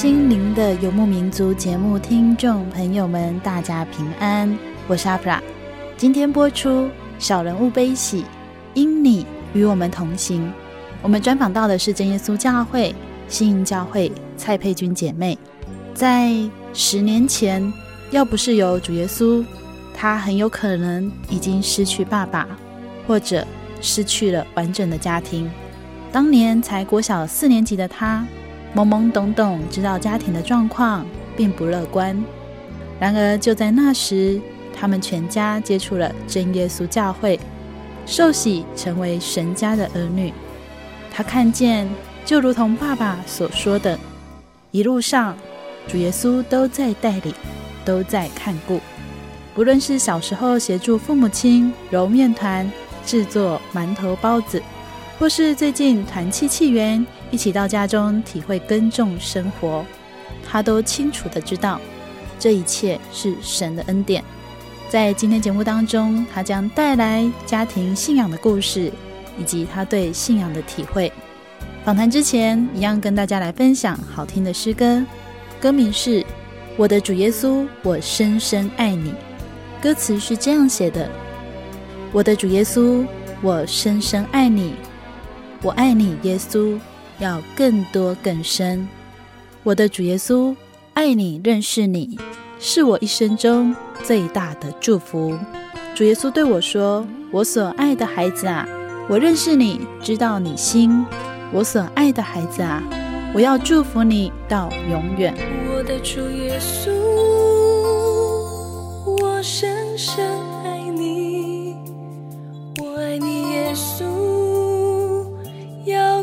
心灵的游牧民族节目听众朋友们，大家平安，我是阿普拉。今天播出小人物悲喜，因你与我们同行。我们专访到的是真耶稣教会新营教会蔡佩君姐妹。在十年前，要不是有主耶稣，她很有可能已经失去爸爸，或者失去了完整的家庭。当年才国小四年级的她。懵懵懂懂知道家庭的状况并不乐观，然而就在那时，他们全家接触了真耶稣教会，受洗成为神家的儿女。他看见，就如同爸爸所说的，一路上主耶稣都在带领，都在看顾。不论是小时候协助父母亲揉面团、制作馒头包子，或是最近团契契园。一起到家中体会耕种生活，他都清楚地知道，这一切是神的恩典。在今天节目当中，他将带来家庭信仰的故事，以及他对信仰的体会。访谈之前，一样跟大家来分享好听的诗歌，歌名是《我的主耶稣，我深深爱你》。歌词是这样写的：我的主耶稣，我深深爱你，我爱你，耶稣。要更多更深，我的主耶稣，爱你认识你，是我一生中最大的祝福。主耶稣对我说：“我所爱的孩子啊，我认识你，知道你心。我所爱的孩子啊，我要祝福你到永远。”我的主耶稣，我深深爱你，我爱你，耶稣。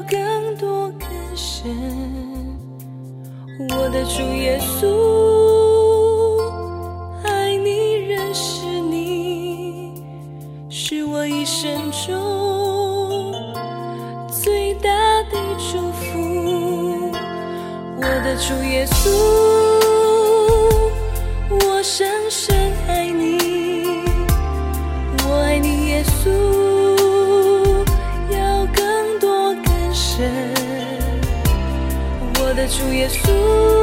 更多更深我的主耶稣，爱你认识你，是我一生中最大的祝福。我的主耶稣，我深深耶稣，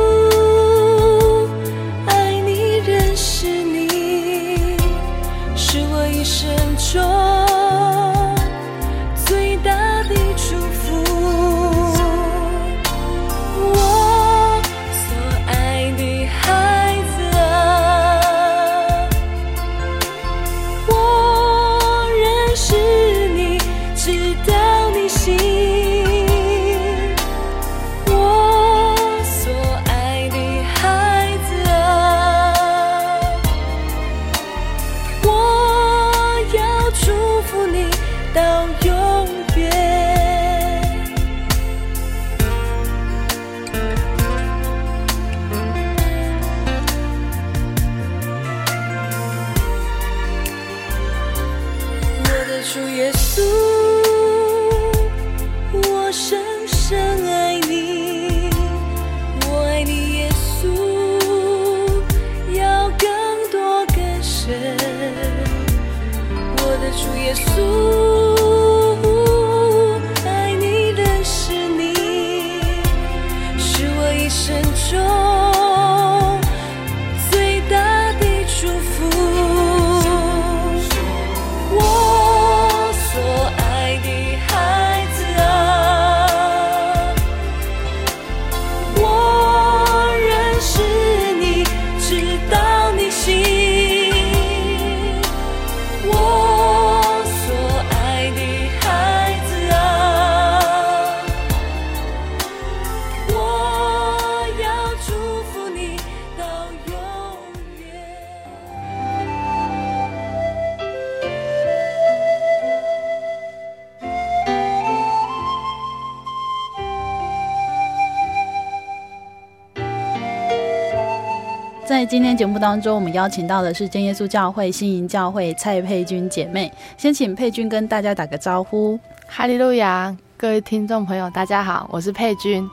在今天节目当中，我们邀请到的是真耶稣教会新营教会蔡佩君姐妹，先请佩君跟大家打个招呼。哈利路亚，各位听众朋友，大家好，我是佩君。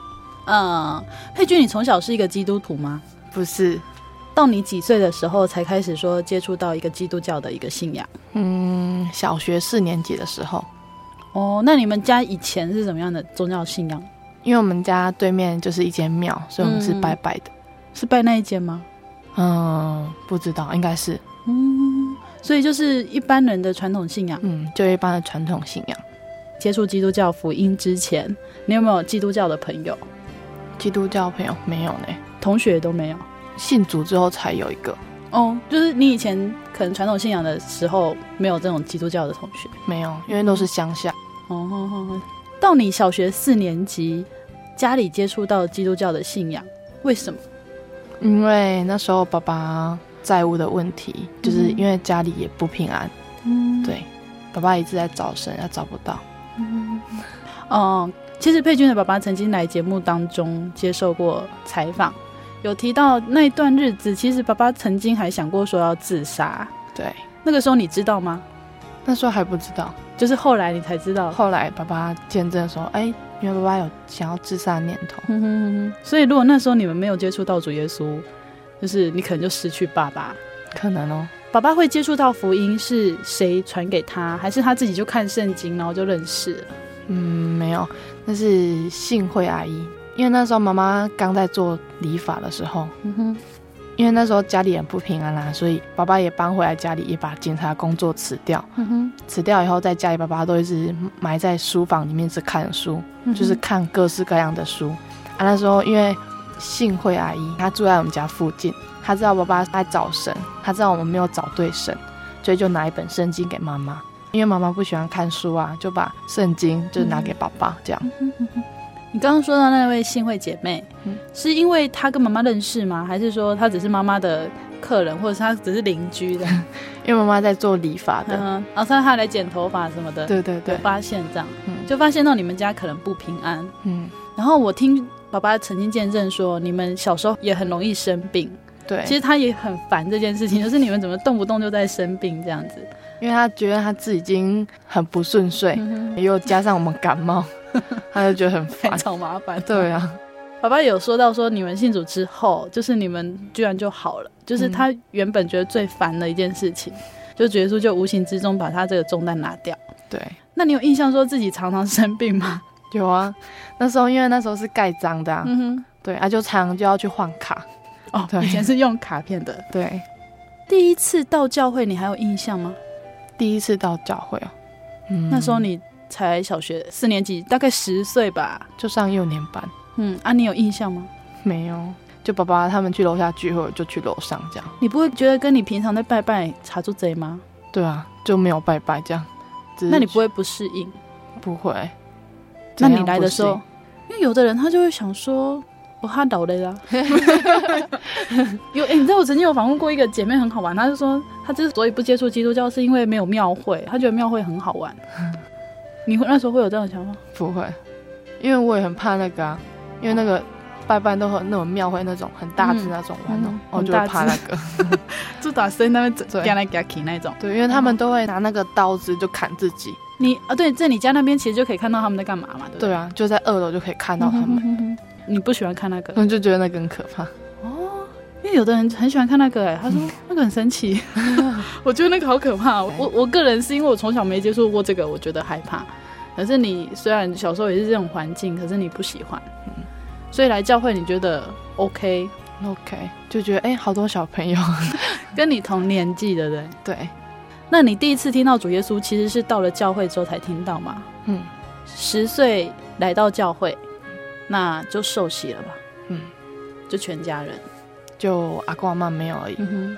嗯，佩君，你从小是一个基督徒吗？不是，到你几岁的时候才开始说接触到一个基督教的一个信仰？嗯，小学四年级的时候。哦，那你们家以前是什么样的宗教信仰？因为我们家对面就是一间庙，所以我们是拜拜的。嗯、是拜那一间吗？嗯，不知道，应该是。嗯，所以就是一般人的传统信仰。嗯，就一般的传统信仰。接触基督教福音之前，你有没有基督教的朋友？基督教朋友没有呢，同学都没有。信主之后才有一个。哦，就是你以前可能传统信仰的时候没有这种基督教的同学？没有，因为都是乡下。哦，到你小学四年级，家里接触到基督教的信仰，为什么？因为那时候爸爸债务的问题，就是因为家里也不平安。嗯，对，爸爸一直在找神，也找不到。嗯，哦。其实佩君的爸爸曾经来节目当中接受过采访，有提到那一段日子，其实爸爸曾经还想过说要自杀。对，那个时候你知道吗？那时候还不知道，就是后来你才知道。后来爸爸见证说：“哎，因为爸爸有想要自杀的念头。哼哼哼哼”所以如果那时候你们没有接触到主耶稣，就是你可能就失去爸爸。可能哦。爸爸会接触到福音是谁传给他，还是他自己就看圣经然后就认识了？嗯，没有。那是幸会阿姨，因为那时候妈妈刚在做理发的时候，嗯哼，因为那时候家里很不平安啦、啊，所以爸爸也搬回来家里，也把警察工作辞掉，嗯哼，辞掉以后在家里，爸爸都一直埋在书房里面是看书，嗯、就是看各式各样的书。啊，那时候因为幸会阿姨她住在我们家附近，她知道爸爸在找神，她知道我们没有找对神，所以就拿一本圣经给妈妈。因为妈妈不喜欢看书啊，就把圣经就拿给爸爸这样。你刚刚说到那位幸会姐妹，嗯、是因为她跟妈妈认识吗？还是说她只是妈妈的客人，或者是她只是邻居的？因为妈妈在做理发的，然后她还来剪头发什么的。对对对，发现这样，嗯、就发现到你们家可能不平安。嗯，然后我听爸爸曾经见证说，你们小时候也很容易生病。对，其实他也很烦这件事情，就是你们怎么动不动就在生病这样子。因为他觉得他自己已经很不顺遂，嗯、又加上我们感冒，他就觉得很烦，找麻烦。对啊，爸爸有说到说你们信主之后，就是你们居然就好了，就是他原本觉得最烦的一件事情，嗯、就耶稣就无形之中把他这个重担拿掉。对，那你有印象说自己常常生病吗？有啊，那时候因为那时候是盖章的、啊，嗯哼，对，啊就常常就要去换卡。哦，对，以前是用卡片的。对，第一次到教会你还有印象吗？第一次到教会哦，嗯，那时候你才小学四年级，大概十岁吧，就上幼年班。嗯，啊，你有印象吗？没有，就爸爸他们去楼下聚会，就去楼上这样。你不会觉得跟你平常在拜拜查住贼吗？对啊，就没有拜拜这样。那你不会不适应？不会。那你来的时候，因为有的人他就会想说。我怕倒了啦！有哎、欸，你知道我曾经有访问过一个姐妹，很好玩。她就说，她之所以不接触基督教，是因为没有庙会，她觉得庙会很好玩。你会那时候会有这样的想法？不会，因为我也很怕那个啊，因为那个拜拜都很那种庙会那种很大只那种玩哦，我就怕那个，就打声那边夹来夹去那种。对，因为他们都会拿那个刀子就砍自己。你啊，对，在你家那边其实就可以看到他们在干嘛嘛，对对？对啊，就在二楼就可以看到他们。你不喜欢看那个，我就觉得那个很可怕哦。因为有的人很喜欢看那个，哎，他说那个很神奇，我觉得那个好可怕。我我个人是因为我从小没接触过这个，我觉得害怕。可是你虽然小时候也是这种环境，可是你不喜欢，嗯，所以来教会你觉得 OK OK，就觉得哎、欸，好多小朋友。跟你同年纪的人，对。那你第一次听到主耶稣，其实是到了教会之后才听到吗？嗯，十岁来到教会。那就受洗了吧，嗯，就全家人，就阿公阿妈没有而已。嗯哼，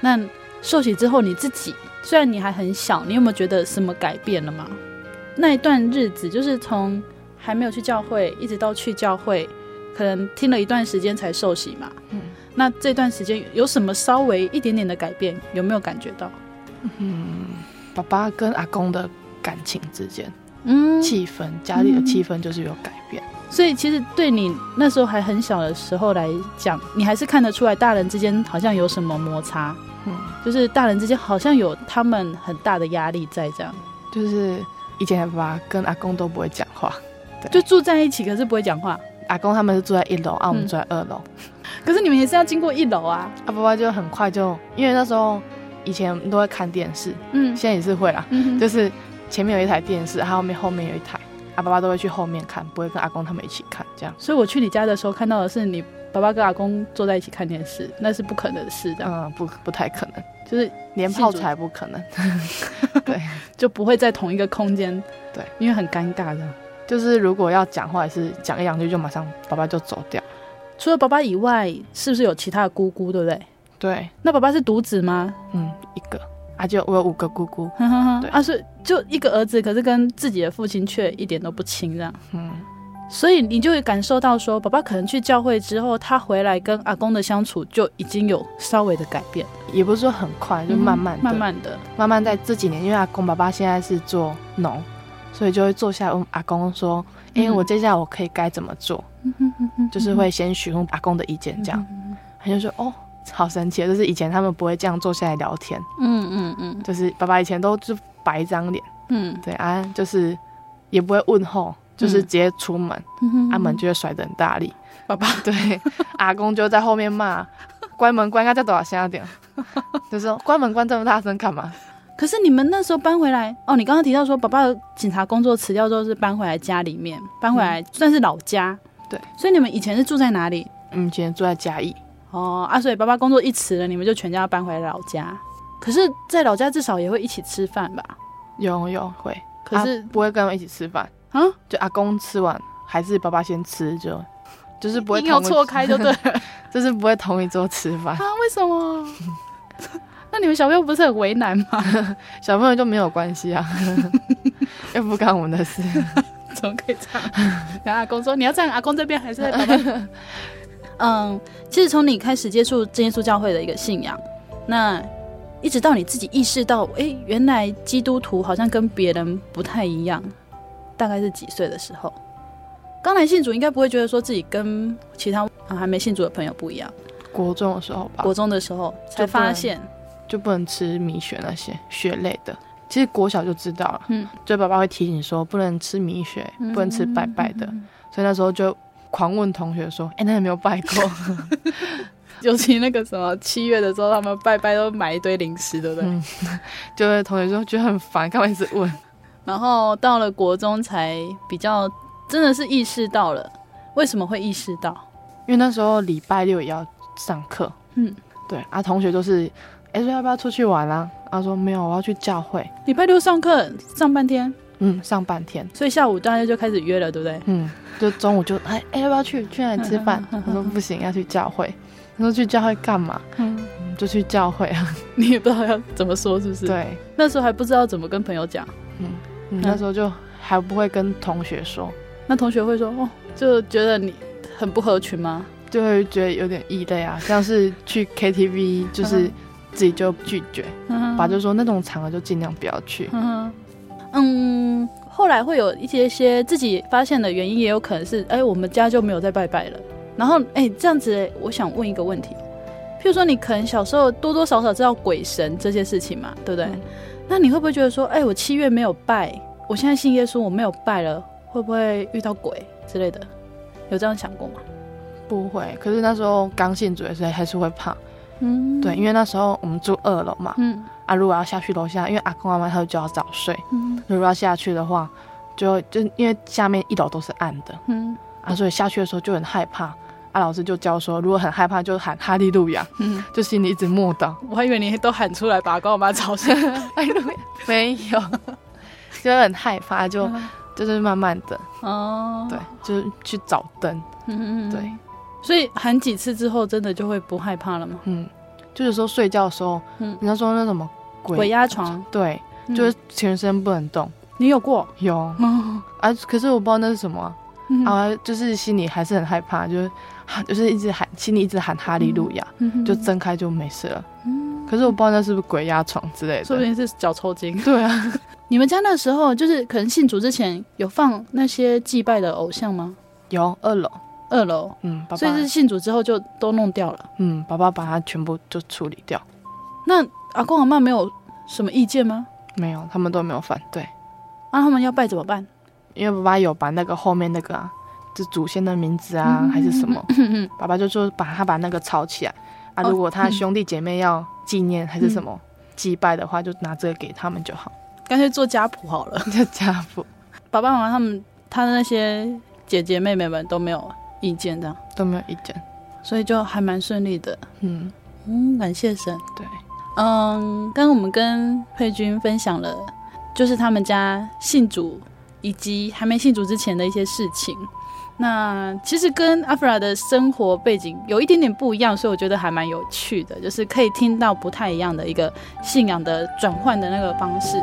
那受洗之后，你自己虽然你还很小，你有没有觉得什么改变了吗？那一段日子，就是从还没有去教会，一直到去教会，可能听了一段时间才受洗嘛。嗯，那这段时间有什么稍微一点点的改变？有没有感觉到？嗯，爸爸跟阿公的感情之间，嗯，气氛，家里的气氛就是有改变。所以其实对你那时候还很小的时候来讲，你还是看得出来大人之间好像有什么摩擦，嗯，就是大人之间好像有他们很大的压力在这样。就是以前爸爸跟阿公都不会讲话，对，就住在一起，可是不会讲话。阿公他们是住在一楼，啊，我们住在二楼，可是你们也是要经过一楼啊。阿爸爸就很快就，因为那时候以前都会看电视，嗯，现在也是会啦，嗯，就是前面有一台电视，他后面后面有一台，阿爸爸都会去后面看，不会跟阿公他们一起看这样。所以我去你家的时候看到的是你爸爸跟阿公坐在一起看电视，那是不可能的事的，嗯，不不太可能，就是连泡菜不可能，对，就不会在同一个空间，对，因为很尴尬的。就是如果要讲话，也是讲一两句就马上爸爸就走掉。除了爸爸以外，是不是有其他的姑姑，对不对？对。那爸爸是独子吗？嗯，一个。啊，就我有五个姑姑。对。啊，是就一个儿子，可是跟自己的父亲却一点都不亲，这样。嗯。所以你就会感受到说，爸爸可能去教会之后，他回来跟阿公的相处就已经有稍微的改变，也不是说很快，就慢慢、嗯、慢慢的，慢慢在这几年，因为阿公爸爸现在是做农。所以就会坐下来问阿公说：“因为我接下来我可以该怎么做？”就是会先询问阿公的意见，这样他就说：“哦，好神奇，就是以前他们不会这样坐下来聊天。”嗯嗯嗯，就是爸爸以前都就白一张脸，嗯，对啊，就是也不会问候，就是直接出门，阿门就会甩得很大力。爸爸 对阿公就在后面骂：“关门关，应该再多少声点？”就说：“关门关这么大声干嘛？”可是你们那时候搬回来哦，你刚刚提到说，爸爸的警察工作辞掉之后是搬回来家里面，搬回来算是老家。嗯、对，所以你们以前是住在哪里？嗯，以前住在嘉义。哦，啊，所以爸爸工作一辞了，你们就全家搬回老家。可是，在老家至少也会一起吃饭吧？有有会，可是、啊、不会跟他们一起吃饭啊？就阿公吃完，还是爸爸先吃，就就是不会同。要错开就对了，就是不会同一桌吃饭啊？为什么？那你们小朋友不是很为难吗？小朋友就没有关系啊，又不干我们的事，怎么可以这样？然后阿公说，你要站阿公这边还是在爸爸？嗯，其实从你开始接触真耶稣教会的一个信仰，那一直到你自己意识到，哎、欸，原来基督徒好像跟别人不太一样，大概是几岁的时候？刚来信主应该不会觉得说自己跟其他还没信主的朋友不一样。国中的时候吧，国中的时候才发现。就不能吃米血那些血类的，其实国小就知道了。嗯，就爸爸会提醒说不能吃米血，嗯、不能吃白白的，嗯、所以那时候就狂问同学说：“哎、欸，那有没有拜过？” 尤其那个什么七月的时候，他们拜拜都买一堆零食，对不对？嗯、就是同学说觉得很烦，干嘛一直问。然后到了国中才比较真的是意识到了，为什么会意识到？因为那时候礼拜六也要上课。嗯，对啊，同学都是。哎，说要不要出去玩啊？他说没有，我要去教会。礼拜六上课上半天，嗯，上半天，所以下午大家就开始约了，对不对？嗯，就中午就哎哎，要不要去去那里吃饭？我说不行，要去教会。他说去教会干嘛？嗯，就去教会啊。你也不知道要怎么说，是不是？对，那时候还不知道怎么跟朋友讲。嗯，那时候就还不会跟同学说。那同学会说哦，就觉得你很不合群吗？就会觉得有点异类啊，像是去 KTV 就是。自己就拒绝，爸就说那种场合就尽量不要去。嗯，后来会有一些些自己发现的原因，也有可能是，哎、欸，我们家就没有再拜拜了。然后，哎、欸，这样子，我想问一个问题，譬如说，你可能小时候多多少少知道鬼神这些事情嘛，对不对？嗯、那你会不会觉得说，哎、欸，我七月没有拜，我现在信耶稣，我没有拜了，会不会遇到鬼之类的？有这样想过吗？不会，可是那时候刚信主的时候还是会怕。嗯，对，因为那时候我们住二楼嘛，嗯，啊，如果要下去楼下，因为阿公阿妈他就要早睡，嗯，如果要下去的话，就就因为下面一楼都是暗的，嗯，啊，所以下去的时候就很害怕，啊，老师就教说，如果很害怕就喊哈利路亚，嗯，就心里一直默祷。我还以为你都喊出来把阿公阿妈吵醒，哈利路亚，没有，就很害怕，就就是慢慢的，哦，对，就是去找灯，嗯嗯，对。所以喊几次之后，真的就会不害怕了吗？嗯，就是说睡觉的时候，嗯，人家说那什么鬼鬼压床，对，就是全身不能动。你有过？有 啊，可是我不知道那是什么啊，就是心里还是很害怕，就是就是一直喊，心里一直喊哈利路亚，就睁开就没事了。嗯，可是我不知道那是不是鬼压床之类的，说不定是脚抽筋。对啊，你们家那时候就是可能信主之前有放那些祭拜的偶像吗？有二楼，二楼，嗯，爸爸所以是信主之后就都弄掉了。嗯，爸爸把它全部就处理掉。那阿公阿妈没有什么意见吗？没有，他们都没有反对。那、啊、他们要拜怎么办？因为爸爸有把那个后面那个啊，就祖先的名字啊，嗯、还是什么，爸爸就说把他把那个抄起来啊。如果他兄弟姐妹要纪念还是什么、嗯、祭拜的话，就拿这个给他们就好。干脆做家谱好了，做 家谱。爸爸妈妈他们他的那些姐姐妹妹们都没有意见，这样都没有意见，所以就还蛮顺利的。嗯嗯，感谢神。对，嗯，刚刚我们跟佩君分享了，就是他们家信主以及还没信主之前的一些事情。那其实跟阿弗拉的生活背景有一点点不一样，所以我觉得还蛮有趣的，就是可以听到不太一样的一个信仰的转换的那个方式。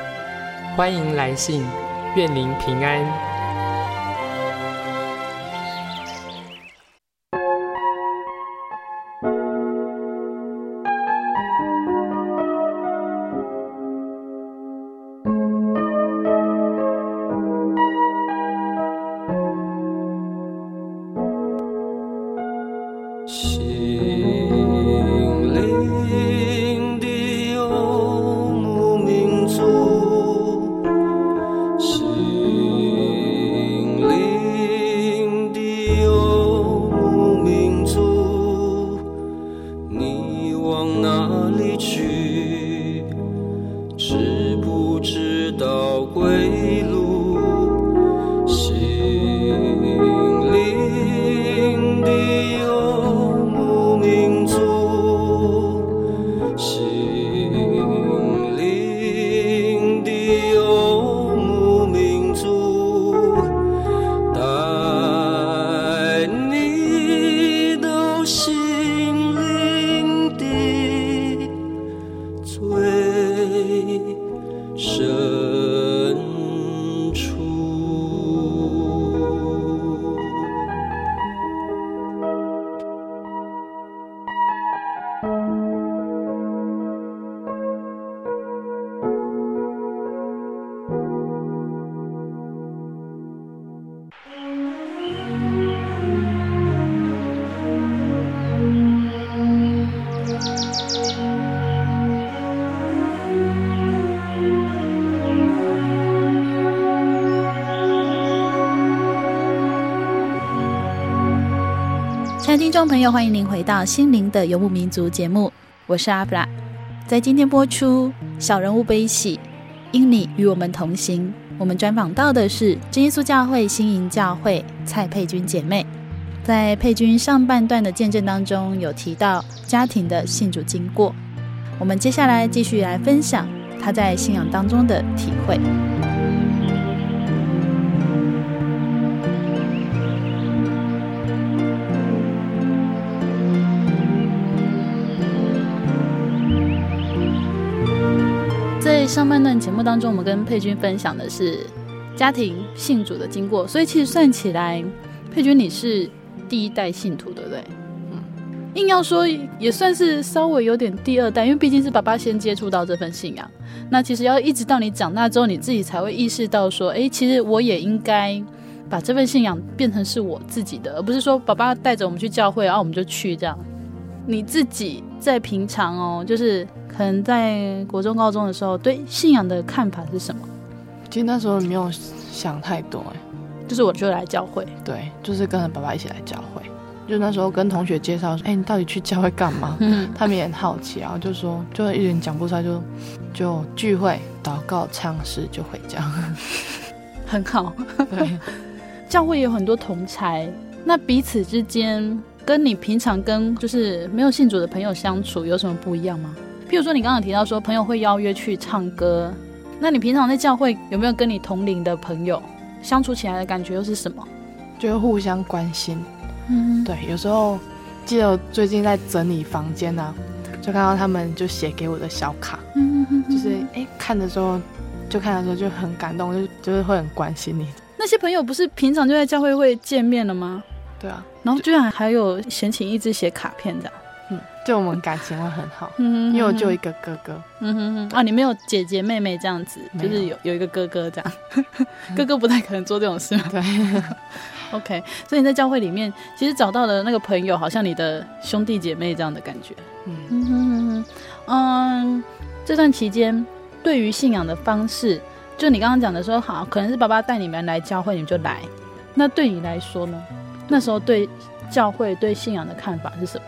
欢迎来信，愿您平安。众朋友，欢迎您回到《心灵的游牧民族》节目，我是阿布拉。在今天播出《小人物悲喜》，因你与我们同行。我们专访到的是真耶稣教会新营教会蔡佩君姐妹。在佩君上半段的见证当中，有提到家庭的信主经过。我们接下来继续来分享她在信仰当中的体会。上半段节目当中，我们跟佩君分享的是家庭信主的经过，所以其实算起来，佩君你是第一代信徒，对不对？嗯，硬要说也算是稍微有点第二代，因为毕竟是爸爸先接触到这份信仰。那其实要一直到你长大之后，你自己才会意识到说，哎，其实我也应该把这份信仰变成是我自己的，而不是说爸爸带着我们去教会，然后我们就去这样。你自己在平常哦，就是。可能在国中、高中的时候，对信仰的看法是什么？其实那时候没有想太多，哎，就是我就来教会，对，就是跟着爸爸一起来教会，就那时候跟同学介绍说，哎、欸，你到底去教会干嘛？嗯，他们也很好奇然后，就说就一点讲不出来就，就就聚会、祷告、唱诗就回家，很好。对，教会有很多同才，那彼此之间跟你平常跟就是没有信主的朋友相处有什么不一样吗？譬如说你刚刚提到说朋友会邀约去唱歌，那你平常在教会有没有跟你同龄的朋友相处起来的感觉又是什么？就是互相关心。嗯，对，有时候记得最近在整理房间呢、啊，就看到他们就写给我的小卡，嗯哼，就是哎看的时候，就看的时候就很感动，就就是会很关心你。那些朋友不是平常就在教会会见面了吗？对啊，然后居然还有闲情逸致写卡片的，嗯，就我们感情会很好，嗯，因为我就一个哥哥，嗯哼哼，啊，你没有姐姐妹妹这样子，就是有有一个哥哥这样，哥哥不太可能做这种事嘛，对。OK，所以你在教会里面，其实找到了那个朋友，好像你的兄弟姐妹这样的感觉。嗯嗯嗯嗯。这段期间，对于信仰的方式，就你刚刚讲的说，好，可能是爸爸带你们来教会，你们就来。那对你来说呢？那时候对教会、对信仰的看法是什么？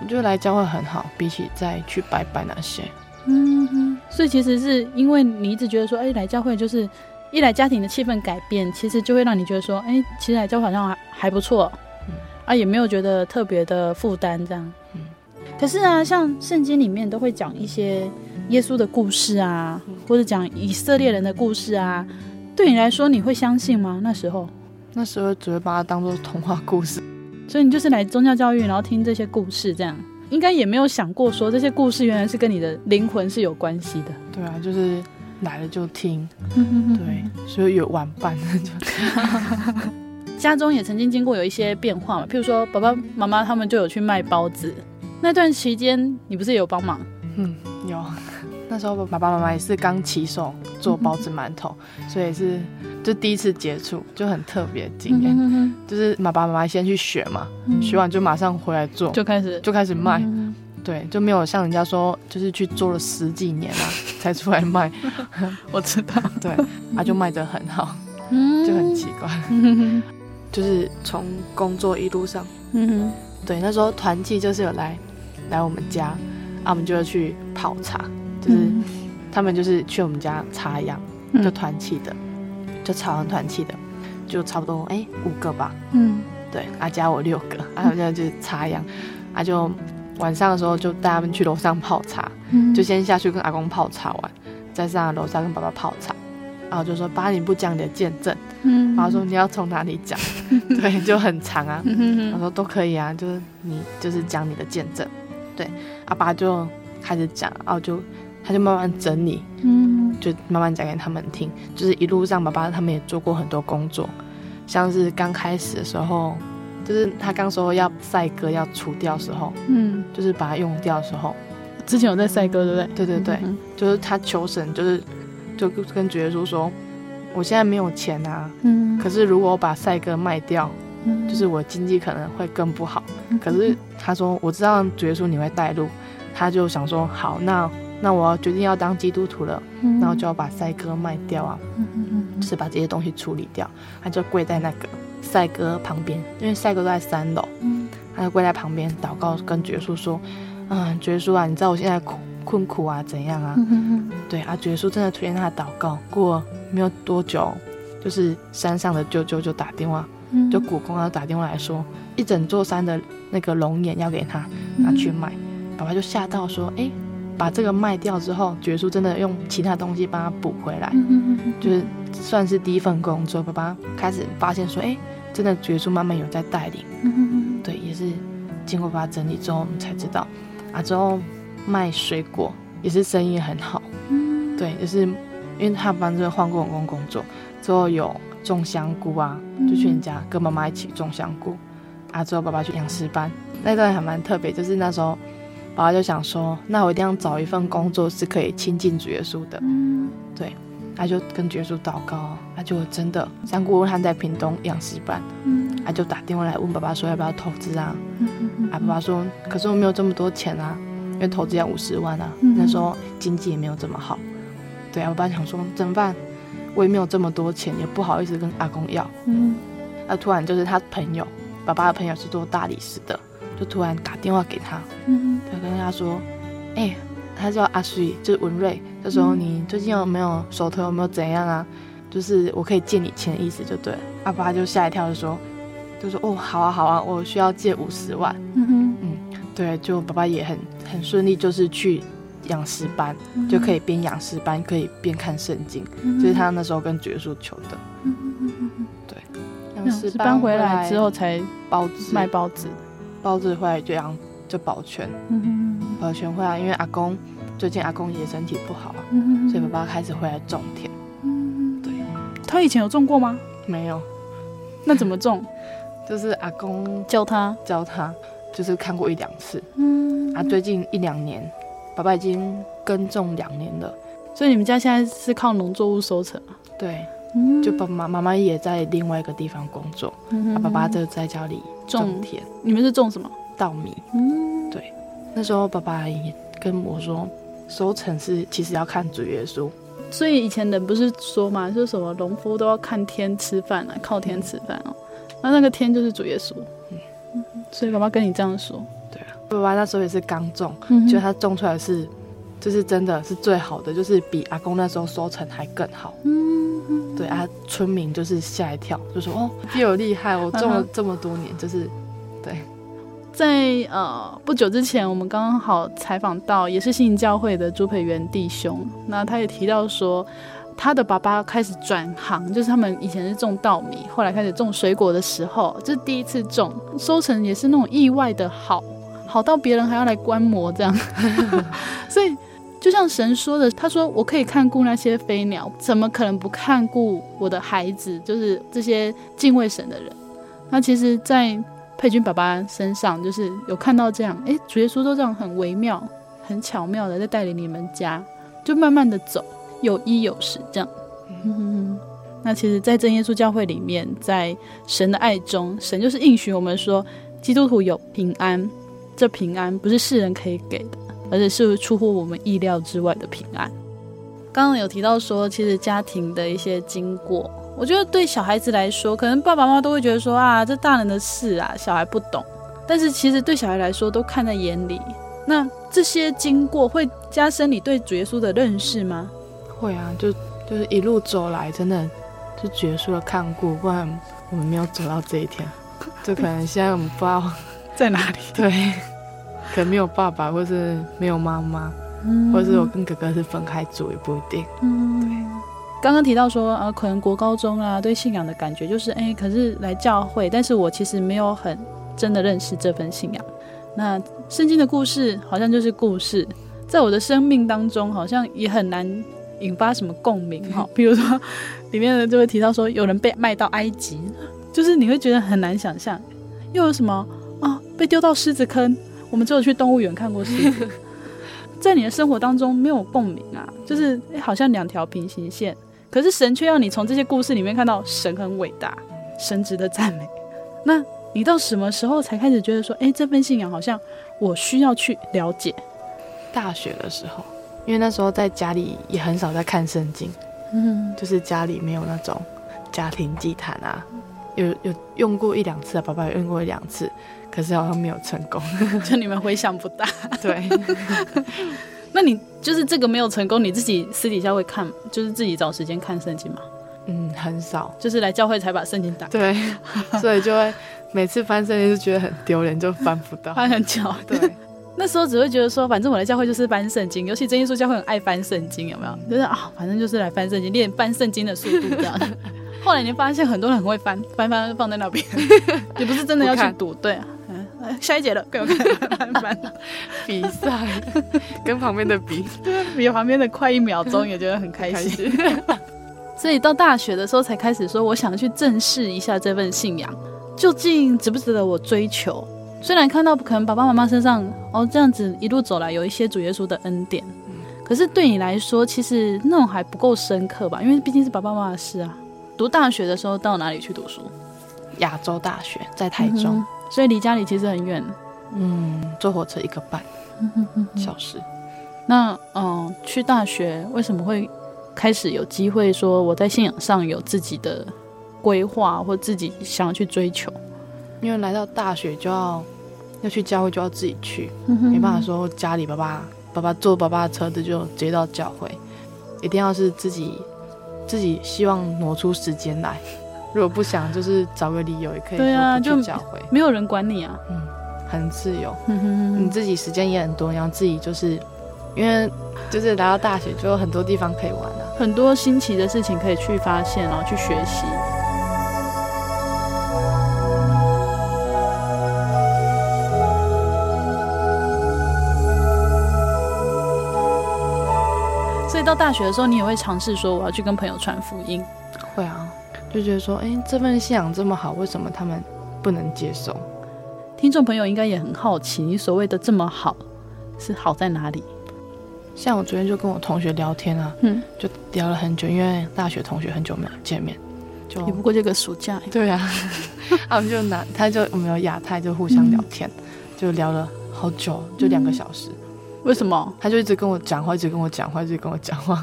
我觉得来教会很好，比起再去拜拜那些。嗯哼。所以其实是因为你一直觉得说，哎，来教会就是。一来家庭的气氛改变，其实就会让你觉得说，哎，其实来教会好像还还不错，嗯，啊，也没有觉得特别的负担这样，嗯。可是啊，像圣经里面都会讲一些耶稣的故事啊，或者讲以色列人的故事啊，对你来说，你会相信吗？那时候，那时候只会把它当做童话故事，所以你就是来宗教教育，然后听这些故事，这样应该也没有想过说这些故事原来是跟你的灵魂是有关系的。对啊，就是。来了就听，对，所以有玩伴。家中也曾经经过有一些变化嘛，譬如说爸爸妈妈他们就有去卖包子，那段期间你不是也有帮忙？嗯，有。那时候爸爸妈妈也是刚起手做包子馒头，所以是就第一次接触，就很特别经验。就是爸爸妈妈先去学嘛，学完就马上回来做，就开始就开始卖。对，就没有像人家说，就是去做了十几年啊，才出来卖。我知道，对，啊，就卖得很好，就很奇怪。就是从工作一路上，嗯对，那时候团契就是有来来我们家，啊，我们就要去泡茶，就是他们就是去我们家插秧，就团契的，就朝阳团气的，就差不多哎五个吧，嗯，对，啊加我六个，啊，现在就插秧，啊就。晚上的时候就带他们去楼上泡茶，嗯，就先下去跟阿公泡茶完，再上楼上跟爸爸泡茶，然后就说：“爸，你不讲你的见证。”嗯，然后说：“你要从哪里讲？”对，就很长啊。嗯，他说：“都可以啊，就是你就是讲你的见证。”对，阿爸就开始讲，然后就他就慢慢整理，嗯，就慢慢讲给他们听。就是一路上，爸爸他们也做过很多工作，像是刚开始的时候。就是他刚说要赛鸽要除掉的时候，嗯，就是把它用掉的时候，之前有在赛鸽，对不对？对对对，嗯、就是他求神，就是就跟主耶稣说，我现在没有钱啊，嗯，可是如果我把赛鸽卖掉，嗯，就是我经济可能会更不好。嗯、可是他说，我知道主耶稣你会带路，他就想说，好，那那我要决定要当基督徒了，嗯，那我就要把赛鸽卖掉啊，嗯嗯嗯，就是把这些东西处理掉，他就跪在那个。赛鸽旁边，因为赛鸽都在三楼，嗯，他就跪在旁边祷告，跟爵叔说：“嗯，爵叔啊，你知道我现在苦困苦啊，怎样啊？嗯嗯对啊，主耶稣真的垂听他的祷告。过没有多久，就是山上的舅舅就打电话，嗯、就古公啊打电话来说，一整座山的那个龙眼要给他拿去卖。嗯、爸爸就吓到说：哎，把这个卖掉之后，主耶稣真的用其他东西帮他补回来，就是算是第一份工作。爸爸开始发现说：哎。真的，耶稣慢慢有在带领，对，也是经过爸爸整理之后，我们才知道，啊，之后卖水果也是生意很好，嗯，对，就是因为他帮着换过我公工作，之后有种香菇啊，就去人家跟妈妈一起种香菇，啊，之后爸爸去养诗班，那段还蛮特别，就是那时候爸爸就想说，那我一定要找一份工作是可以亲近主耶稣的，嗯，对。他就跟主耶稣祷告，他就真的三姑问他在屏东养诗班，嗯，他就打电话来问爸爸说要不要投资啊，嗯嗯嗯，啊，爸爸说可是我没有这么多钱啊，因为投资要五十万啊，嗯，那时候经济也没有这么好，对啊，我爸想说怎么办？我也没有这么多钱，也不好意思跟阿公要，嗯，那突然就是他朋友爸爸的朋友是做大理石的，就突然打电话给他，嗯就跟他说，哎、欸，他叫阿水，就是文瑞，他说你最近有没有手头有没有怎样啊？就是我可以借你钱的意思就对。了。阿爸就吓一跳，就说，就说哦，好啊好啊，我需要借五十万。嗯哼。嗯，对，就爸爸也很很顺利，就是去养尸班，嗯就可以边养尸班可以边看圣经，嗯就是他那时候跟主耶稣求的。嗯嗯嗯嗯对，嗯，养尸班回来之后才包子。卖包子，包子回来就养就保全，嗯保全回来，因为阿公最近阿公也身体不好所以爸爸开始回来种田。嗯对，他以前有种过吗？没有，那怎么种？就是阿公教他。教他，就是看过一两次。嗯啊，最近一两年，爸爸已经耕种两年了。所以你们家现在是靠农作物收成啊？对，嗯就爸爸妈妈也在另外一个地方工作，嗯啊、爸爸就在家里种田、你们是种什么？稻米。嗯，对，那时候爸爸也跟我说，收成是其实要看主耶稣。所以以前人不是说嘛，说什么农夫都要看天吃饭啊，靠天吃饭哦。那那个天就是主耶稣。嗯，所以爸爸跟你这样说。对啊，爸爸那时候也是刚种，嗯觉得他种出来是，就是真的是最好的，就是比阿公那时候收成还更好。嗯，对啊，村民就是吓一跳，就说哦，比我厉害，我种了这么多年，就是对。在呃不久之前，我们刚好采访到也是信义教会的朱培元弟兄，那他也提到说，他的爸爸开始转行，就是他们以前是种稻米，后来开始种水果的时候，这是第一次种，收成也是那种意外的好，好到别人还要来观摩这样，所以就像神说的，他说我可以看顾那些飞鸟，怎么可能不看顾我的孩子？就是这些敬畏神的人，那其实，在佩君爸爸身上，就是有看到这样，哎，主耶稣都这样很微妙、很巧妙的在带领你们家，就慢慢的走，有衣有食这样。那其实，在真耶稣教会里面，在神的爱中，神就是应许我们说，基督徒有平安，这平安不是世人可以给的，而且是出乎我们意料之外的平安。刚刚有提到说，其实家庭的一些经过。我觉得对小孩子来说，可能爸爸妈妈都会觉得说啊，这大人的事啊，小孩不懂。但是其实对小孩来说，都看在眼里。那这些经过会加深你对主耶稣的认识吗？会啊，就就是一路走来，真的就主耶稣的看顾，不然我们没有走到这一天。就可能现在我们不知道 在哪里，对，可能没有爸爸，或是没有妈妈，嗯或者是我跟哥哥是分开住，也不一定。嗯，对。刚刚提到说，呃，可能国高中啊，对信仰的感觉就是，哎，可是来教会，但是我其实没有很真的认识这份信仰。那圣经的故事好像就是故事，在我的生命当中，好像也很难引发什么共鸣哈。比如说，里面呢就会提到说，有人被卖到埃及，就是你会觉得很难想象。又有什么啊，被丢到狮子坑？我们只有去动物园看过狮子，在你的生活当中没有共鸣啊，就是好像两条平行线。可是神却要你从这些故事里面看到神很伟大，神值得赞美。那你到什么时候才开始觉得说，哎，这份信仰好像我需要去了解？大学的时候，因为那时候在家里也很少在看圣经，嗯，就是家里没有那种家庭祭坛啊，有有用过一两次啊，爸爸有用过一两次，可是好像没有成功，就你们回想不大。对。那你就是这个没有成功，你自己私底下会看，就是自己找时间看圣经吗？嗯，很少，就是来教会才把圣经打开。对，所以就会每次翻圣经就觉得很丢脸，就翻不到，翻很久。对，那时候只会觉得说，反正我来教会就是翻圣经，尤其真耶稣教会很爱翻圣经，有没有？就是啊，反正就是来翻圣经，练翻圣经的速度这样。后来你发现很多人很会翻，翻翻放在那边，也不是真的要去读，对啊。下一节了，给我看 翻翻比赛，跟旁边的比，对，比旁边的快一秒钟，也觉得很开心。所以到大学的时候才开始说，我想去正视一下这份信仰，究竟值不值得我追求？虽然看到可能爸爸妈妈身上哦这样子一路走来有一些主耶稣的恩典，可是对你来说，其实那种还不够深刻吧？因为毕竟是爸爸妈妈的事啊。读大学的时候到哪里去读书？亚洲大学在台中。嗯所以离家里其实很远，嗯，坐火车一个半小时。那嗯，去大学为什么会开始有机会说我在信仰上有自己的规划或自己想要去追求？因为来到大学就要要去教会，就要自己去，嗯没办法说家里爸爸爸爸坐爸爸的车子就直接到教会，一定要是自己自己希望挪出时间来。如果不想，就是找个理由也可以。对啊，就去教会，没有人管你啊，嗯，很自由。嗯哼哼你自己时间也很多，然后自己就是因为就是来到大学，就有很多地方可以玩啊，很多新奇的事情可以去发现，然后去学习。所以到大学的时候，你也会尝试说我要去跟朋友传福音。会啊，就觉得说，哎，这份信仰这么好，为什么他们不能接受？听众朋友应该也很好奇，你所谓的这么好，是好在哪里？像我昨天就跟我同学聊天啊，嗯，就聊了很久，因为大学同学很久没有见面，就也不过这个暑假。对啊，他们就拿他就我们有亚太就互相聊天，嗯、就聊了好久，就两个小时。嗯为什么？他就一直跟我讲话，一直跟我讲话，一直跟我讲话，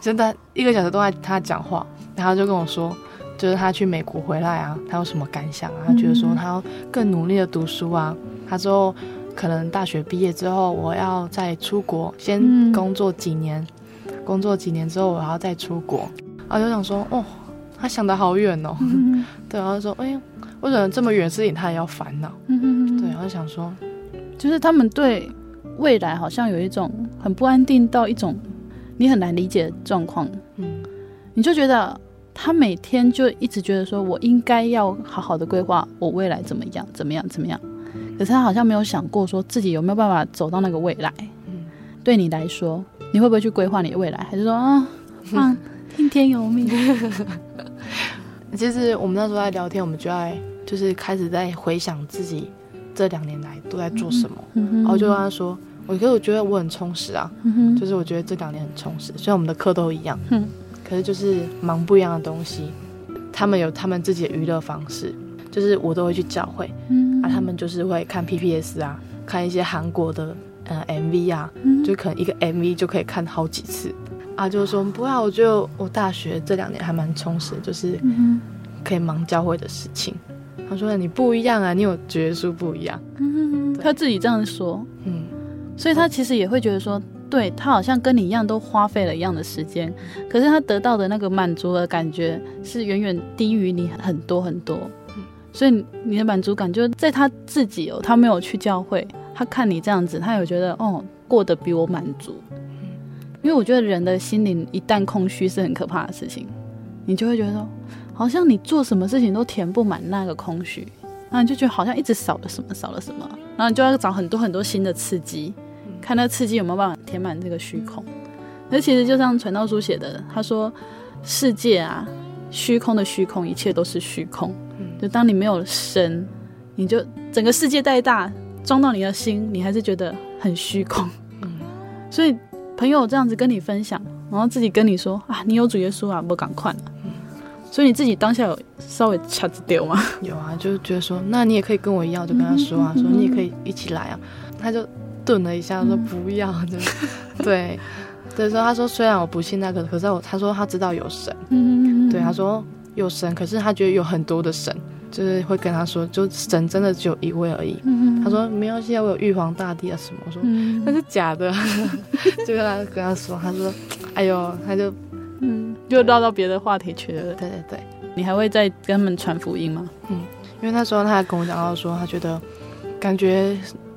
真的，一个小时都在他讲话。然后就跟我说，就是他去美国回来啊，他有什么感想啊？他觉得说他要更努力的读书啊。他之后可能大学毕业之后，我要再出国，先工作几年，工作几年之后我要再出国。啊就想说，哦，他想的好远哦。对，然后说，哎呀，为什么这么远的事情他也要烦恼？对，然后想说，就是他们对。未来好像有一种很不安定到一种你很难理解的状况，嗯，你就觉得他每天就一直觉得说，我应该要好好的规划我未来怎么样，怎么样，怎么样。可是他好像没有想过说自己有没有办法走到那个未来。嗯，对你来说，你会不会去规划你的未来？还是说啊，啊，听天由命？其实我们那时候在聊天，我们就在就是开始在回想自己。这两年来都在做什么？嗯嗯、然后就跟他说：“我可是我觉得我很充实啊，嗯、就是我觉得这两年很充实。虽然我们的课都一样，嗯、可是就是忙不一样的东西。他们有他们自己的娱乐方式，就是我都会去教会，嗯、啊，他们就是会看 PPS 啊，看一些韩国的呃 MV 啊，嗯、就可能一个 MV 就可以看好几次啊。就是说不要，我觉得我大学这两年还蛮充实，就是可以忙教会的事情。”他说：“你不一样啊，你有觉书不一样。”嗯，他自己这样说，嗯，所以他其实也会觉得说，对，他好像跟你一样，都花费了一样的时间，可是他得到的那个满足的感觉是远远低于你很多很多。嗯，所以你的满足感就在他自己哦，他没有去教会，他看你这样子，他有觉得哦，过得比我满足。嗯，因为我觉得人的心灵一旦空虚是很可怕的事情，你就会觉得说。好像你做什么事情都填不满那个空虚，然后你就觉得好像一直少了什么，少了什么，然后你就要找很多很多新的刺激，看那刺激有没有办法填满这个虚空。那其实就像传道书写的，他说世界啊，虚空的虚空，一切都是虚空。就当你没有神，你就整个世界再大，装到你的心，你还是觉得很虚空。所以朋友这样子跟你分享，然后自己跟你说啊，你有主耶稣啊，不赶快。所以你自己当下有稍微掐子丢吗？有啊，就是觉得说，那你也可以跟我一样，就跟他说啊，说你也可以一起来啊。他就顿了一下，说不要，就、嗯、对，对，说他说虽然我不信那个，可是我他说他知道有神，嗯对，他说有神，可是他觉得有很多的神，就是会跟他说，就神真的只有一位而已。他说没关系啊，我有玉皇大帝啊什么，我说那、嗯、是假的，就跟他跟他说，他说哎呦，他就。嗯，又绕到别的话题去了。对对对，你还会再跟他们传福音吗？嗯，因为那时候他还跟我讲到说，他觉得感觉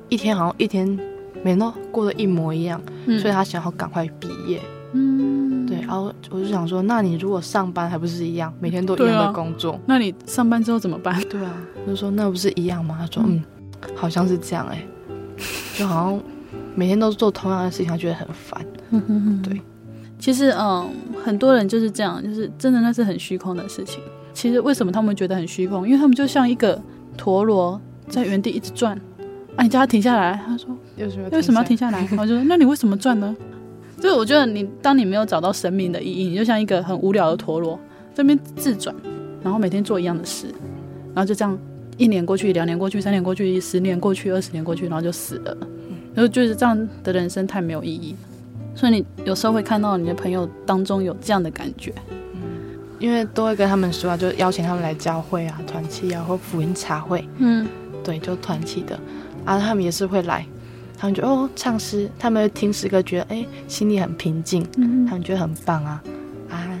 一天好像一天每天都过得一模一样，嗯、所以他想要赶快毕业。嗯，对，然后我就想说，那你如果上班还不是一样，每天都一样的工作，啊、那你上班之后怎么办？对啊，就说那不是一样吗？他说，嗯，好像是这样哎、欸，就好像每天都做同样的事情，他觉得很烦。嗯哼哼，对。其实，嗯，很多人就是这样，就是真的那是很虚空的事情。其实为什么他们觉得很虚空？因为他们就像一个陀螺在原地一直转。啊，你叫他停下来，他说有什么为什么要停下来？我就说那你为什么转呢？就是我觉得你当你没有找到生命的意义，你就像一个很无聊的陀螺这边自转，然后每天做一样的事，然后就这样一年过去，两年过去，三年过去，十年过去，二十年过去，然后就死了。然后就是这样的人生太没有意义。所以你有时候会看到你的朋友当中有这样的感觉，因为都会跟他们说啊，就邀请他们来教会啊、团契啊或福音茶会，嗯，对，就团契的，啊，他们也是会来，他们就哦唱诗，他们听诗歌觉得哎心里很平静，嗯，他们觉得很棒啊，啊，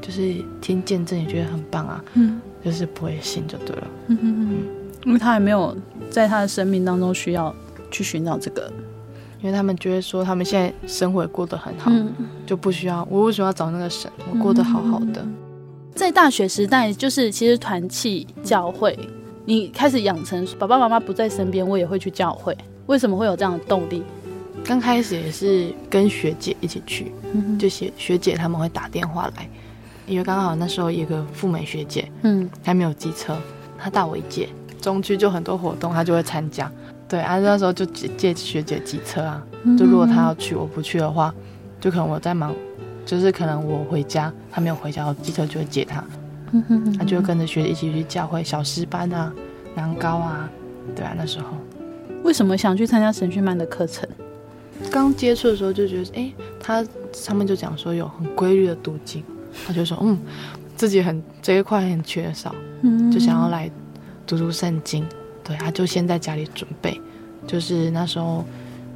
就是听见证也觉得很棒啊，嗯，就是不会信就对了，嗯嗯嗯，因为他还没有在他的生命当中需要去寻找这个。因为他们觉得说他们现在生活也过得很好，嗯、就不需要我为什么要找那个神？我过得好好的。在大学时代，就是其实团契教会，你开始养成爸爸妈妈不在身边，我也会去教会。为什么会有这样的动力？刚开始也是跟学姐一起去，就学学姐他们会打电话来，因为刚好那时候有个赴美学姐，嗯，还没有机车，她大我一届，中区就很多活动，她就会参加。对啊，那时候就借借学姐机车啊，就如果她要去，我不去的话，就可能我在忙，就是可能我回家，她没有回家，我机车就会接她，她就会跟着学一起去教会小师班啊、南高啊，对啊，那时候为什么想去参加神训班的课程？刚接触的时候就觉得，哎，他上面就讲说有很规律的读经，他就说，嗯，自己很这一块很缺少，嗯就想要来读读圣经。对，他就先在家里准备，就是那时候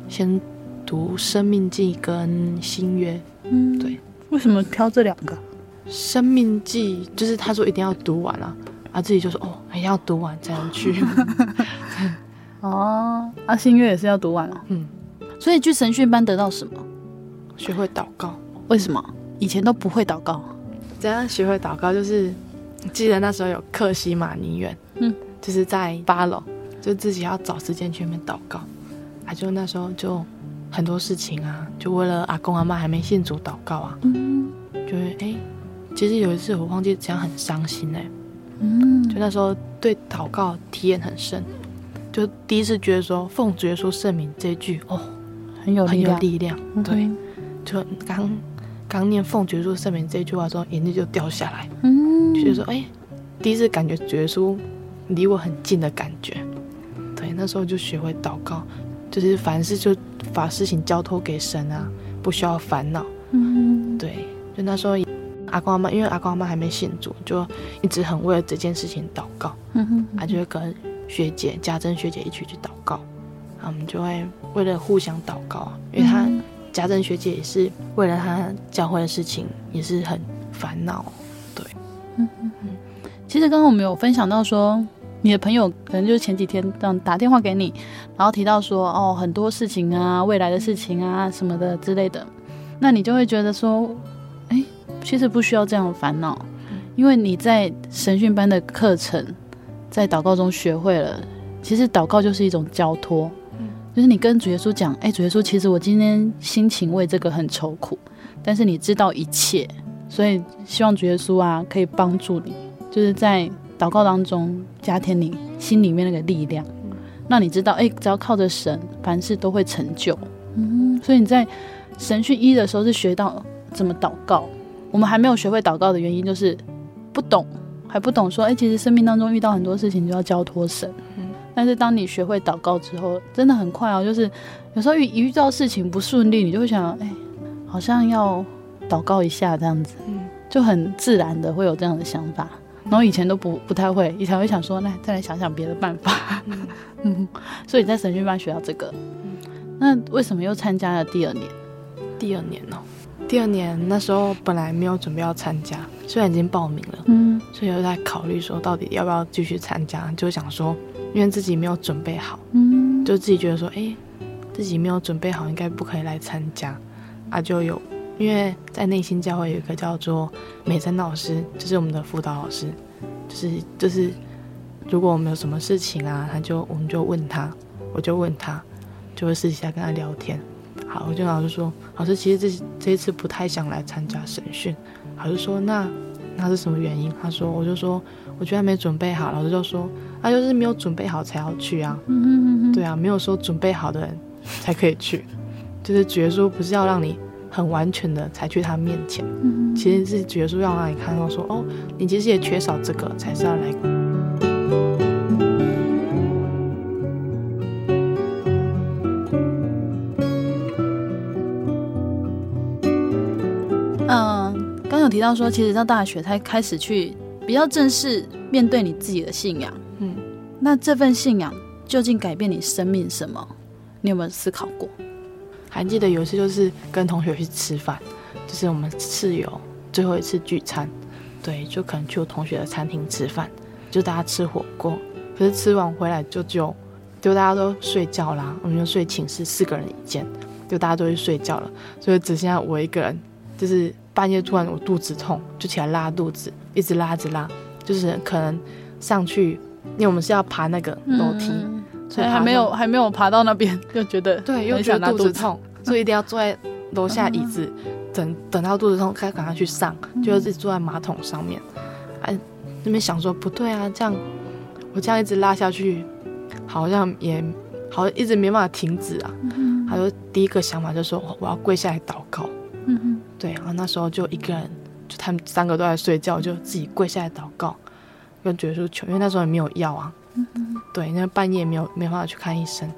先读《生命记》跟《新约》。嗯，对。为什么挑这两个？《生命记》就是他说一定要读完啊，啊自己就说哦，一定要读完才能去。哦，啊，《新月》也是要读完啊。嗯。所以去神训班得到什么？学会祷告。为什么？以前都不会祷告。怎样学会祷告？就是记得那时候有克西马尼园。嗯。就是在八楼，就自己要找时间去那边祷告，啊，就那时候就很多事情啊，就为了阿公阿妈还没信主祷告啊，嗯，就会哎，其实有一次我忘记怎样很伤心哎，嗯，就那时候对祷告体验很深，就第一次觉得说奉主耶稣圣名这一句哦，很有很有力量，对，就刚刚念奉主耶稣圣名这一句话时候，眼泪就掉下来，嗯，就觉得说哎，第一次感觉主耶稣。离我很近的感觉，对，那时候就学会祷告，就是凡事就把事情交托给神啊，不需要烦恼。嗯，对，就那时候阿公阿妈，因为阿公阿妈还没信主，就一直很为了这件事情祷告。嗯哼，他就会跟学姐家珍学姐一起去祷告，啊我们就会为了互相祷告，因为他家珍学姐也是为了他教会的事情也是很烦恼。对，嗯嗯嗯。其实刚刚我们有分享到说。你的朋友可能就是前几天这样打电话给你，然后提到说哦，很多事情啊，未来的事情啊什么的之类的，那你就会觉得说，哎，其实不需要这样的烦恼，因为你在神训班的课程，在祷告中学会了，其实祷告就是一种交托，就是你跟主耶稣讲，哎，主耶稣，其实我今天心情为这个很愁苦，但是你知道一切，所以希望主耶稣啊可以帮助你，就是在。祷告当中加添你心里面那个力量，让你知道，哎，只要靠着神，凡事都会成就。嗯，所以你在神训一的时候是学到怎么祷告。我们还没有学会祷告的原因就是不懂，还不懂说，哎，其实生命当中遇到很多事情就要交托神。嗯，但是当你学会祷告之后，真的很快哦，就是有时候遇一遇到事情不顺利，你就会想，哎，好像要祷告一下这样子，就很自然的会有这样的想法。然后以前都不不太会，以前会想说，那再来想想别的办法。嗯，所以在神训班学到这个。那为什么又参加了第二年？第二年哦，第二年那时候本来没有准备要参加，虽然已经报名了，嗯，所以又在考虑说到底要不要继续参加，就想说因为自己没有准备好，嗯，就自己觉得说，哎，自己没有准备好，应该不可以来参加，啊，就有。因为在内心教会有一个叫做美珍老师，就是我们的辅导老师，就是就是，如果我们有什么事情啊，他就我们就问他，我就问他，就会私底下跟他聊天。好，我就跟老师说，老师其实这这一次不太想来参加审讯。老师说那那是什么原因？他说我就说我觉得还没准备好。老师就说那就是没有准备好才要去啊。嗯嗯嗯。对啊，没有说准备好的人才可以去，就是觉得说不是要让你。很完全的才去他面前，嗯、其实是觉得说要让你看到说哦，你其实也缺少这个，才是要来。提到说，其实到大学才开始去比较正式面对你自己的信仰。嗯，那这份信仰究竟改变你生命什么？你有没有思考过？还记得有一次就是跟同学去吃饭，就是我们室友最后一次聚餐，对，就可能去我同学的餐厅吃饭，就大家吃火锅，可是吃完回来就就就大家都睡觉啦，我们就睡寝室四个人一间，就大家都去睡觉了，所以只剩下我一个人，就是半夜突然我肚子痛，就起来拉肚子，一直拉一直拉，就是可能上去，因为我们是要爬那个楼梯。嗯所以还没有还没有爬到那边，就觉得对，又觉得肚子痛，所以一定要坐在楼下椅子，等等到肚子痛，开赶快去上，就自己坐在马桶上面，哎，那边想说不对啊，这样我这样一直拉下去，好像也好像一直没办法停止啊。他说第一个想法就是说我要跪下来祷告，对，然后那时候就一个人，就他们三个都在睡觉，就自己跪下来祷告，跟耶稣求，因为那时候也没有药啊。嗯嗯，对，那半夜没有没办法去看医生，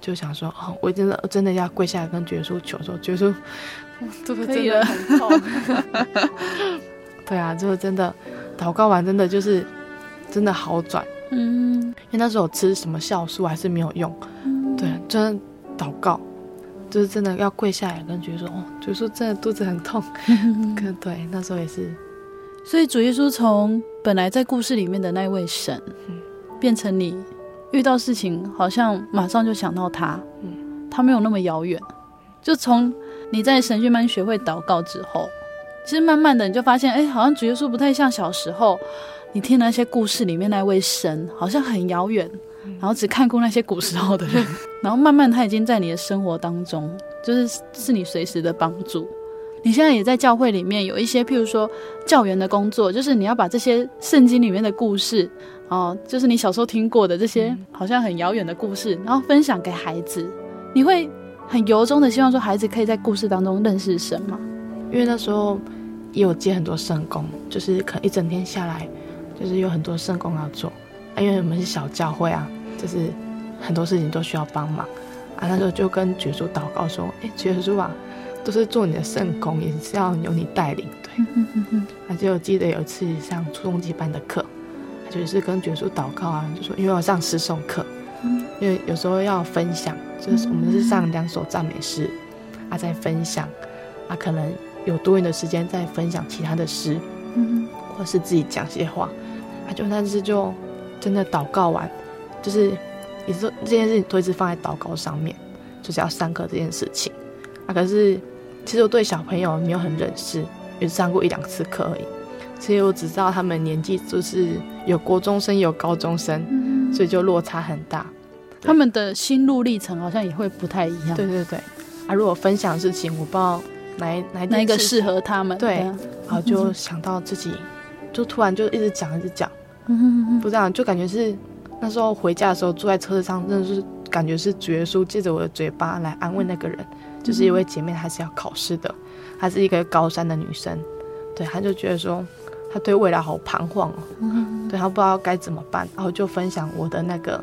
就想说哦，我真的真的要跪下来跟耶稣求说，耶稣，这个真的很痛。对啊，这个真的祷告完真的就是真的好转。嗯，因为那时候吃什么酵素还是没有用。嗯，对，真的祷告就是真的要跪下来跟耶稣说哦，耶稣真的肚子很痛。可，对，那时候也是。所以主耶稣从本来在故事里面的那位神。嗯变成你遇到事情，好像马上就想到他，嗯，他没有那么遥远。就从你在神学班学会祷告之后，其实慢慢的你就发现，哎，好像主耶稣不太像小时候你听那些故事里面那位神，好像很遥远，然后只看过那些古时候的人，然后慢慢他已经在你的生活当中，就是是你随时的帮助。你现在也在教会里面有一些，譬如说教员的工作，就是你要把这些圣经里面的故事。哦，就是你小时候听过的这些好像很遥远的故事，然后分享给孩子，你会很由衷的希望说孩子可以在故事当中认识神吗？因为那时候也有接很多圣工，就是可能一整天下来，就是有很多圣工要做，啊，因为我们是小教会啊，就是很多事情都需要帮忙啊。那时候就跟耶稣祷告说：“哎，耶稣啊，都是做你的圣工，也是要由你带领。”对，啊，就记得有一次上初中级班的课。就是跟耶稣祷告啊，就说因为我上诗颂课，嗯，因为有时候要分享，就是我们是上两首赞美诗，啊，在分享，啊，可能有多余的时间在分享其他的诗，嗯，或是自己讲些话，啊，就那次就真的祷告完，就是也是说这件事情都一直放在祷告上面，就是要上课这件事情，啊，可是其实我对小朋友没有很认识，也上过一两次课而已。所以我只知道他们年纪就是有国中生，有高中生，嗯，所以就落差很大。他们的心路历程好像也会不太一样。对对对，啊，如果分享事情，我不知道哪一哪一个适合他们。对，然后就想到自己，就突然就一直讲一直讲，嗯，不知道就感觉是那时候回家的时候坐在车子上，真的是感觉是主耶稣借着我的嘴巴来安慰那个人，就是一位姐妹，她是要考试的，她是一个高三的女生，对，她就觉得说。她对未来好彷徨哦，嗯、对她不知道该怎么办，然后就分享我的那个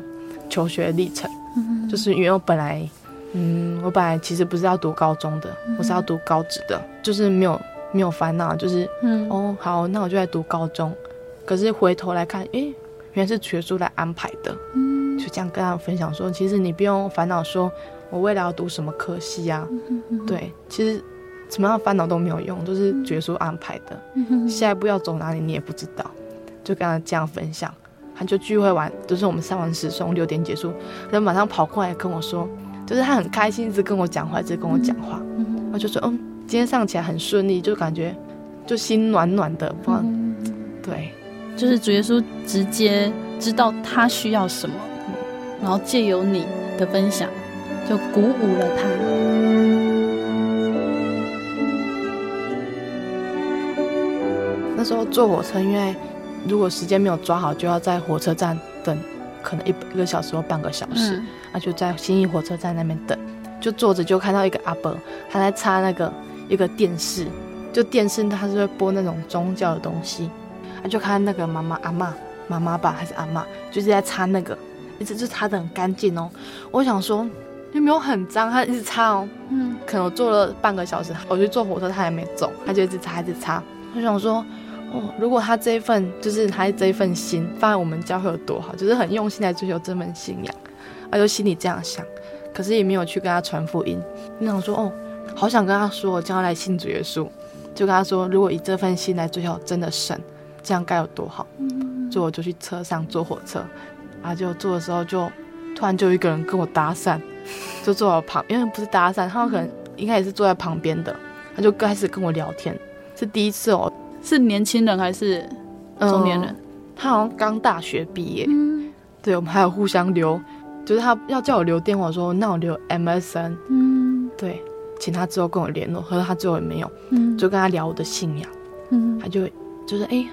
求学历程，嗯，就是因为我本来，嗯，我本来其实不是要读高中的，嗯、我是要读高职的，就是没有没有烦恼，就是，嗯，哦，好，那我就来读高中，可是回头来看，诶，原来是学叔来安排的，嗯，就这样跟他分享说，其实你不用烦恼，说我未来要读什么科系啊，嗯、对，其实。什么样的烦恼都没有用，都是学叔安排的。嗯。下一步要走哪里，你也不知道。就跟他这样分享，他就聚会完，就是我们上完时从六点结束，他就马上跑过来跟我说，就是他很开心，一直跟我讲话，一直跟我讲话。嗯。我就说，嗯，今天上起来很顺利，就感觉就心暖暖的。嗯。对，就是主耶稣直接知道他需要什么，然后借由你的分享，就鼓舞了他。那时候坐火车，因为如果时间没有抓好，就要在火车站等，可能一一个小时或半个小时。嗯、那就在新义火车站那边等，就坐着就看到一个阿伯，他在插那个一个电视，就电视他是会播那种宗教的东西，他就看那个妈妈阿嬷妈妈吧还是阿嬷，就是在擦那个，一直就擦得很干净哦。我想说有没有很脏，他一直擦哦，嗯，可能我坐了半个小时，我去坐火车他还没走，他就一直擦一直擦。我想说，哦，如果他这一份就是他这一份心放在我们教会有多好，就是很用心来追求这份信仰，他就心里这样想，可是也没有去跟他传福音。我想说，哦，好想跟他说，我将来信主耶稣，就跟他说，如果以这份心来追求真的神，这样该有多好。所以我就去车上坐火车，啊，就坐的时候就突然就有一个人跟我搭讪，就坐我旁，因为不是搭讪，他可能应该也是坐在旁边的，他就开始跟我聊天。是第一次哦，是年轻人还是中年人？嗯、他好像刚大学毕业。嗯，对，我们还有互相留，就是他要叫我留电话，说那我留 MSN。嗯，对，请他之后跟我联络，可是他最后也没有。嗯，就跟他聊我的信仰。嗯，他就就是哎、欸，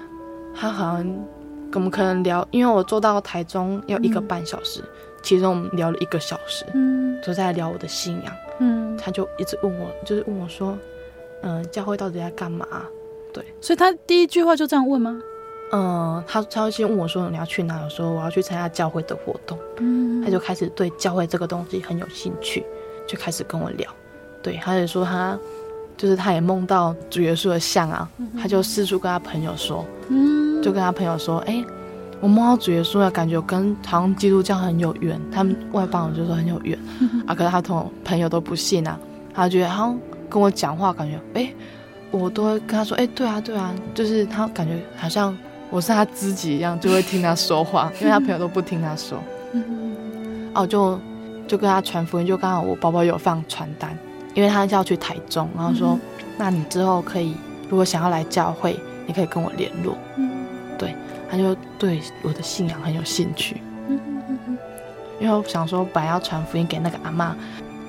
他好像我们可能聊，因为我坐到台中要一个半小时，嗯、其中我们聊了一个小时，嗯，就在聊我的信仰。嗯，他就一直问我，就是问我说。嗯，教会到底在干嘛？对，所以他第一句话就这样问吗？嗯，他他会先问我说，你要去哪？我说我要去参加教会的活动。嗯，他就开始对教会这个东西很有兴趣，就开始跟我聊。对，他就说他就是他也梦到主耶稣的像啊，嗯、他就四处跟他朋友说，嗯，就跟他朋友说，哎、欸，我梦到主耶稣的感觉跟好像基督教很有缘。他们外邦人就说很有缘、嗯、啊，可是他同朋友都不信啊，他觉得好像。跟我讲话，感觉哎、欸，我都会跟他说，哎、欸，对啊，对啊，就是他感觉好像我是他知己一样，就会听他说话，因为他朋友都不听他说。哦，就就跟他传福音，就刚好我包包有放传单，因为他就要去台中，然后说，那你之后可以，如果想要来教会，你可以跟我联络。对，他就对我的信仰很有兴趣。因为我想说，本来要传福音给那个阿妈。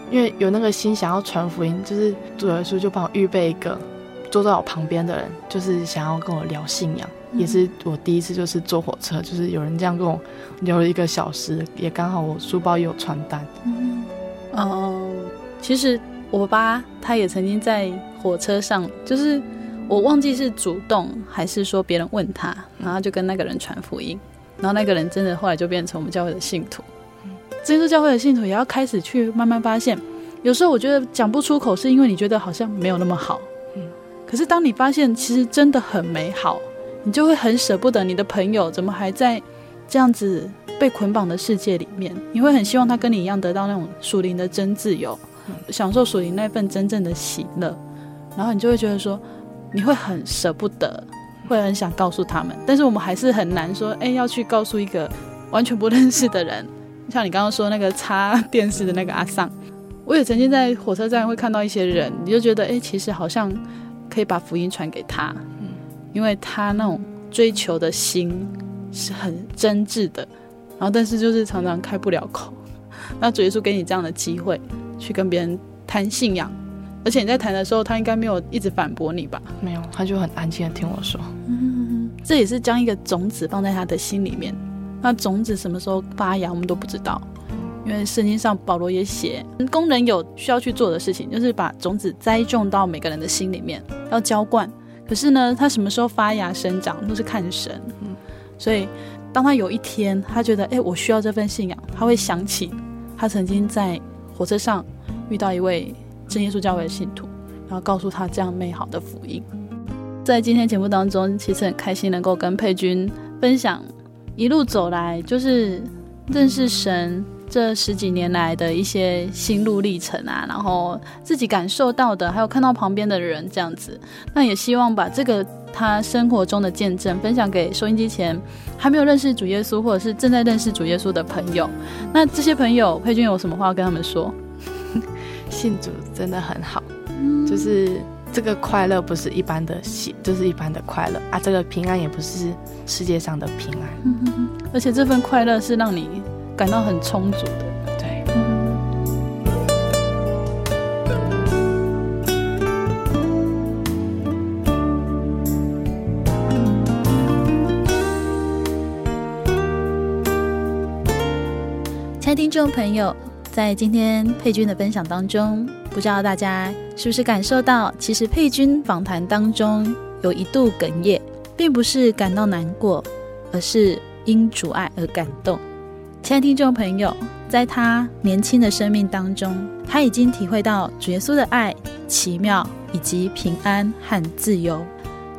因为有那个心想要传福音，就是主耶稣就帮我预备一个坐在我旁边的人，就是想要跟我聊信仰，嗯、也是我第一次就是坐火车，就是有人这样跟我聊了一个小时，也刚好我书包也有传单。嗯，哦，其实我爸他也曾经在火车上，就是我忘记是主动还是说别人问他，然后就跟那个人传福音，然后那个人真的后来就变成我们教会的信徒。基督教会的信徒也要开始去慢慢发现，有时候我觉得讲不出口，是因为你觉得好像没有那么好。嗯，可是当你发现其实真的很美好，你就会很舍不得你的朋友怎么还在这样子被捆绑的世界里面。你会很希望他跟你一样得到那种属灵的真自由，享受属于那份真正的喜乐。然后你就会觉得说，你会很舍不得，会很想告诉他们，但是我们还是很难说，哎，要去告诉一个完全不认识的人。像你刚刚说那个插电视的那个阿桑，我也曾经在火车站会看到一些人，你就觉得哎，其实好像可以把福音传给他，因为他那种追求的心是很真挚的，然后但是就是常常开不了口。那主耶稣给你这样的机会去跟别人谈信仰，而且你在谈的时候，他应该没有一直反驳你吧？没有，他就很安静的听我说。嗯，这也是将一个种子放在他的心里面。那种子什么时候发芽，我们都不知道，因为圣经上保罗也写，工人有需要去做的事情，就是把种子栽种到每个人的心里面，要浇灌。可是呢，他什么时候发芽生长，都是看神。嗯，所以当他有一天，他觉得，哎，我需要这份信仰，他会想起他曾经在火车上遇到一位真耶稣教会的信徒，然后告诉他这样美好的福音。在今天节目当中，其实很开心能够跟佩君分享。一路走来，就是认识神这十几年来的一些心路历程啊，然后自己感受到的，还有看到旁边的人这样子。那也希望把这个他生活中的见证分享给收音机前还没有认识主耶稣，或者是正在认识主耶稣的朋友。那这些朋友，佩君有什么话要跟他们说？信主真的很好，嗯、就是。这个快乐不是一般的喜，就是一般的快乐啊！这个平安也不是世界上的平安，嗯，而且这份快乐是让你感到很充足的。对。亲爱的听众朋友，在今天佩君的分享当中，不知道大家是不是感受到，其实佩君访谈当中有一度哽咽，并不是感到难过，而是因阻碍而感动。亲爱的听众朋友，在他年轻的生命当中，他已经体会到主耶稣的爱、奇妙以及平安和自由。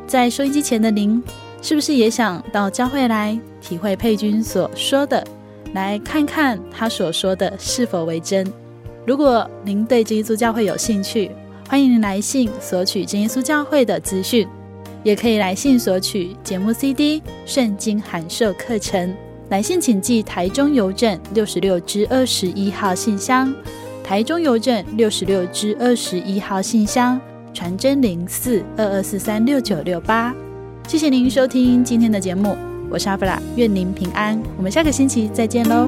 在收音机前的您，是不是也想到教会来体会佩君所说的，来看看他所说的是否为真？如果您对真耶稣教会有兴趣，欢迎您来信索取真耶稣教会的资讯，也可以来信索取节目 CD、圣经函授课程。来信请寄台中邮政六十六支二十一号信箱，台中邮政六十六支二十一号信箱，传真零四二二四三六九六八。谢谢您收听今天的节目，我是阿布拉，愿您平安，我们下个星期再见喽。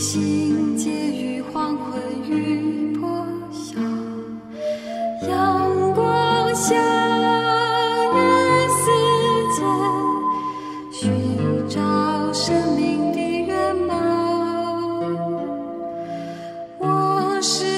心结于黄昏与破晓，阳光下，与时间寻找生命的原貌。我是。